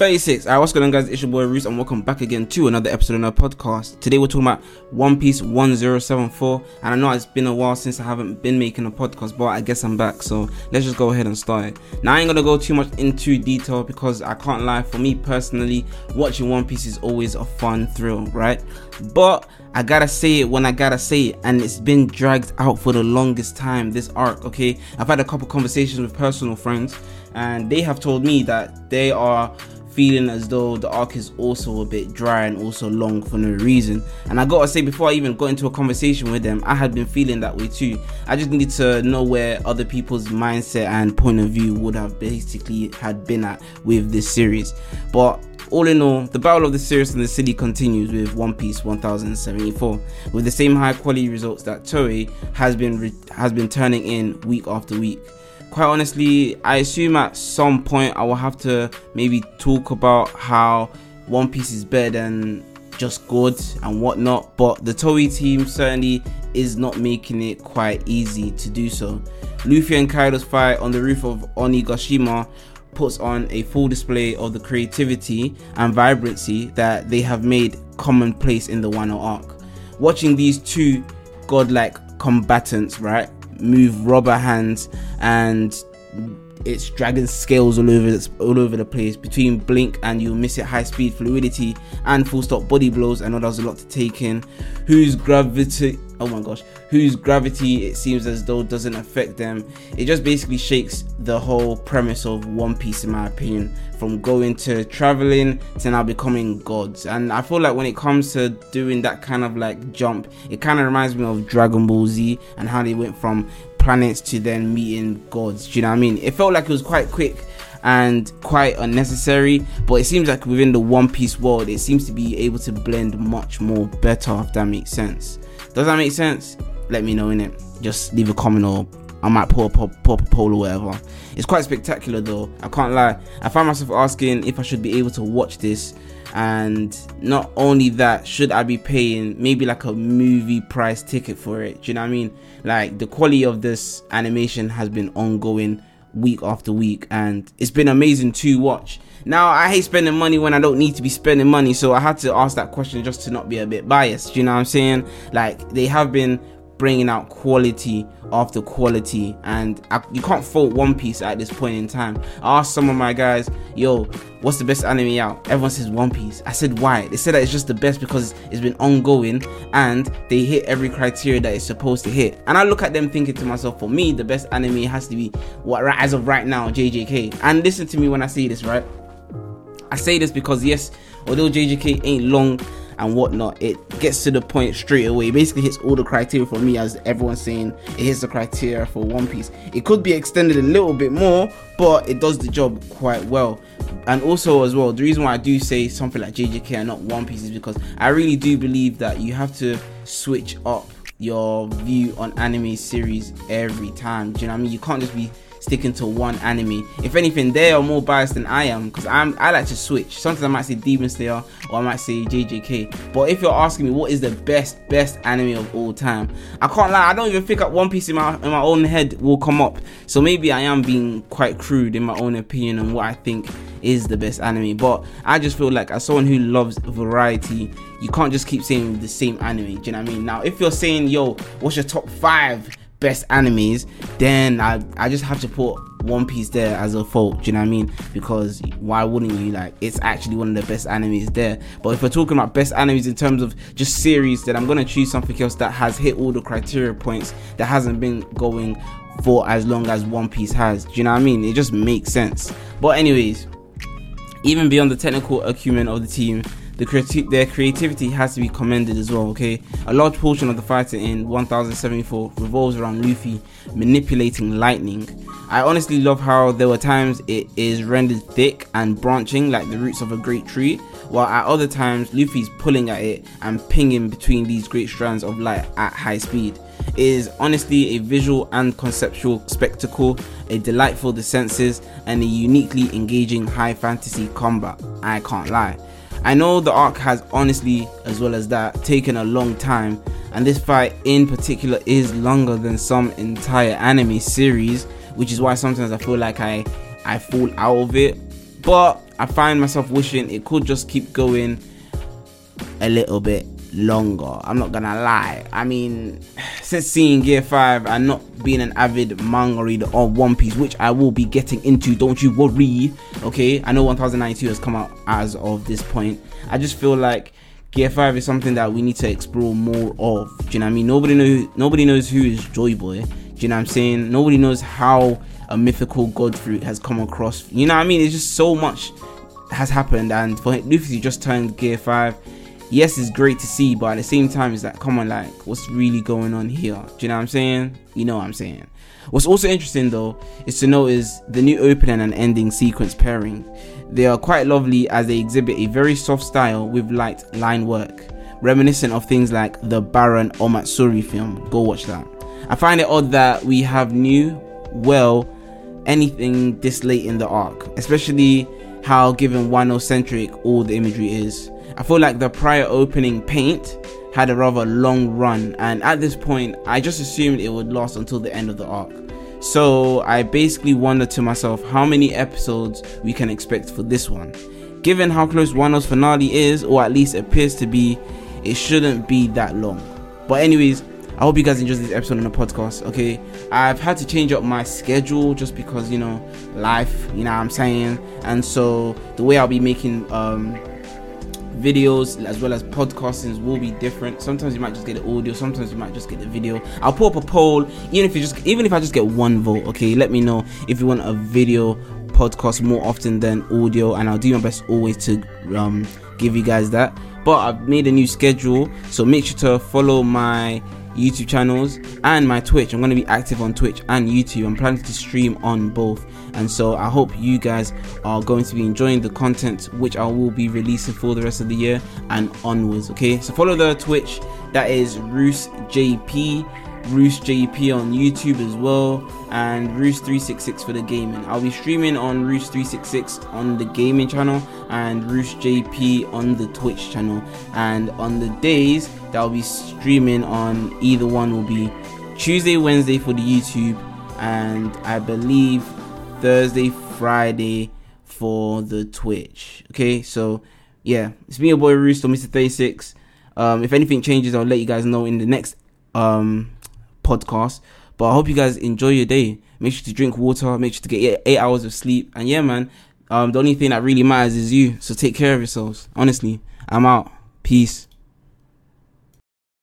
36. Alright, what's going on, guys? It's your boy Roose, and welcome back again to another episode of our podcast. Today, we're talking about One Piece 1074. And I know it's been a while since I haven't been making a podcast, but I guess I'm back. So let's just go ahead and start it. Now, I ain't gonna go too much into detail because I can't lie. For me personally, watching One Piece is always a fun thrill, right? But I gotta say it when I gotta say it, and it's been dragged out for the longest time. This arc, okay? I've had a couple conversations with personal friends, and they have told me that they are feeling as though the arc is also a bit dry and also long for no reason. And I gotta say, before I even got into a conversation with them, I had been feeling that way too. I just needed to know where other people's mindset and point of view would have basically had been at with this series. But all in all, the battle of the series and the city continues with One Piece 1074, with the same high quality results that Toei has been re- has been turning in week after week quite honestly, I assume at some point I will have to maybe talk about how One Piece is better than just good and whatnot, but the Toei team certainly is not making it quite easy to do so. Luffy and Kaido's fight on the roof of Onigashima puts on a full display of the creativity and vibrancy that they have made commonplace in the Wano arc. Watching these two godlike combatants, right, move rubber hands and it's dragon scales all over its, all over the place. Between blink and you'll miss it high speed fluidity and full stop body blows i know there's a lot to take in. Whose gravity oh my gosh whose gravity it seems as though doesn't affect them. It just basically shakes the whole premise of one piece in my opinion. From going to traveling to now becoming gods. And i feel like when it comes to doing that kind of like jump it kind of reminds me of dragon ball z and how they went from planets to then meeting gods. Do you know what I mean? It felt like it was quite quick and quite unnecessary, but it seems like within the One Piece world, it seems to be able to blend much more better. If that makes sense. Does that make sense? Let me know in it. Just leave a comment or I might pull a, pop, pop a poll or whatever. It's quite spectacular though. I can't lie. I find myself asking if I should be able to watch this and not only that should i be paying maybe like a movie price ticket for it do you know what i mean like the quality of this animation has been ongoing week after week and it's been amazing to watch now i hate spending money when i don't need to be spending money so i had to ask that question just to not be a bit biased you know what i'm saying like they have been bringing out quality after quality. And I, you can't fault one piece at this point in time. I asked some of my guys yo what's the best anime out? Everyone says one piece. I said why? They said that it's just the best because it's been ongoing and they hit every criteria that it's supposed to hit. And i look at them thinking to myself for me the best anime has to be what as of right now jjk and listen to me when i say this right? I say this because yes although jjk ain't long and whatnot, it gets to the point straight away. It basically hits all the criteria for me, as everyone's saying, it hits the criteria for One Piece. It could be extended a little bit more, but it does the job quite well. And also, as well, the reason why I do say something like JJK and not One Piece is because I really do believe that you have to switch up your view on anime series every time. Do you know what I mean? You can't just be sticking to one anime. If anything, they are more biased than I am because I'm I like to switch. Sometimes I might say Demon Slayer or I might say JJK. But if you're asking me what is the best best anime of all time, I can't lie. I don't even think up One Piece in my in my own head will come up. So maybe I am being quite crude in my own opinion on what I think is the best anime. But I just feel like as someone who loves variety, you can't just keep saying the same anime. Do you know what I mean? Now, if you're saying, yo, what's your top five best animes, then I, I just have to put One Piece there as a fault. Do you know what I mean? Because why wouldn't you? Like, it's actually one of the best animes there. But if we're talking about best animes in terms of just series, then I'm gonna choose something else that has hit all the criteria points that hasn't been going for as long as One Piece has. Do you know what I mean? It just makes sense. But anyways, even beyond the technical acumen of the team, the creati- their creativity has to be commended as well. Okay, a large portion of the fighting in 1074 revolves around Luffy manipulating lightning. I honestly love how there were times it is rendered thick and branching like the roots of a great tree, while at other times Luffy's pulling at it and pinging between these great strands of light at high speed. It is honestly a visual and conceptual spectacle, a delightful the senses, and a uniquely engaging high fantasy combat. I can't lie. I know the arc has honestly, as well as that, taken a long time, and this fight in particular is longer than some entire anime series, which is why sometimes I feel like I I fall out of it. But I find myself wishing it could just keep going a little bit longer. I'm not gonna lie. I mean, since seeing Gear 5 and not being an avid manga reader of One Piece, which I will be getting into, don't you worry. Okay, I know 1092 has come out as of this point. I just feel like Gear 5 is something that we need to explore more of. Do you know what I mean? Nobody knows nobody knows who is Joy Boy. Do you know what I'm saying? Nobody knows how a mythical god fruit has come across. You know what I mean? It's just so much has happened and for Luffy just turned gear 5 yes, it's great to see, but at the same time, it's like, come on, like, what's really going on here? Do you know what I'm saying? You know what I'm saying. What's also interesting though is to notice the new opening and ending sequence pairing. They are quite lovely as they exhibit a very soft style with light line work, reminiscent of things like the Baron Omatsuri film. Go watch that. I find it odd that we have new, well, anything this late in the arc, especially how given Wano centric all the imagery is. I feel like the prior opening paint had a rather long run, and at this point, I just assumed it would last until the end of the arc. So I basically wondered to myself how many episodes we can expect for this one. Given how close Wano's finale is, or at least appears to be, it shouldn't be that long. But anyways, I hope you guys enjoyed this episode on the podcast. Okay, I've had to change up my schedule just because you know life, you know what I'm saying, and so the way I'll be making um videos as well as podcastings will be different. Sometimes you might just get the audio, sometimes you might just get the video. I'll put up a poll, even if you just even if I just get one vote, okay, let me know if you want a video podcast more often than audio, and I'll do my best always to um give you guys that. But I've made a new schedule, so make sure to follow my YouTube channels and my Twitch. I'm going to be active on Twitch and YouTube. I'm planning to stream on both. And so I hope you guys are going to be enjoying the content which I will be releasing for the rest of the year and onwards. Okay, so follow the Twitch that is Roose JP Roose JP on YouTube as well, and Roose 366 for the gaming. I'll be streaming on Roose 366 on the gaming channel and Roose JP on the Twitch channel. And on the days that I'll be streaming on either one will be Tuesday, Wednesday for the YouTube, and I believe Thursday, Friday for the Twitch. Okay, so yeah, it's me, your boy Roose or Mr. 36. Um, if anything changes, I'll let you guys know in the next um podcast. But I hope you guys enjoy your day. Make sure to drink water. Make sure to get eight hours of sleep. And yeah, man, um, the only thing that really matters is you. So take care of yourselves. Honestly, I'm out. Peace.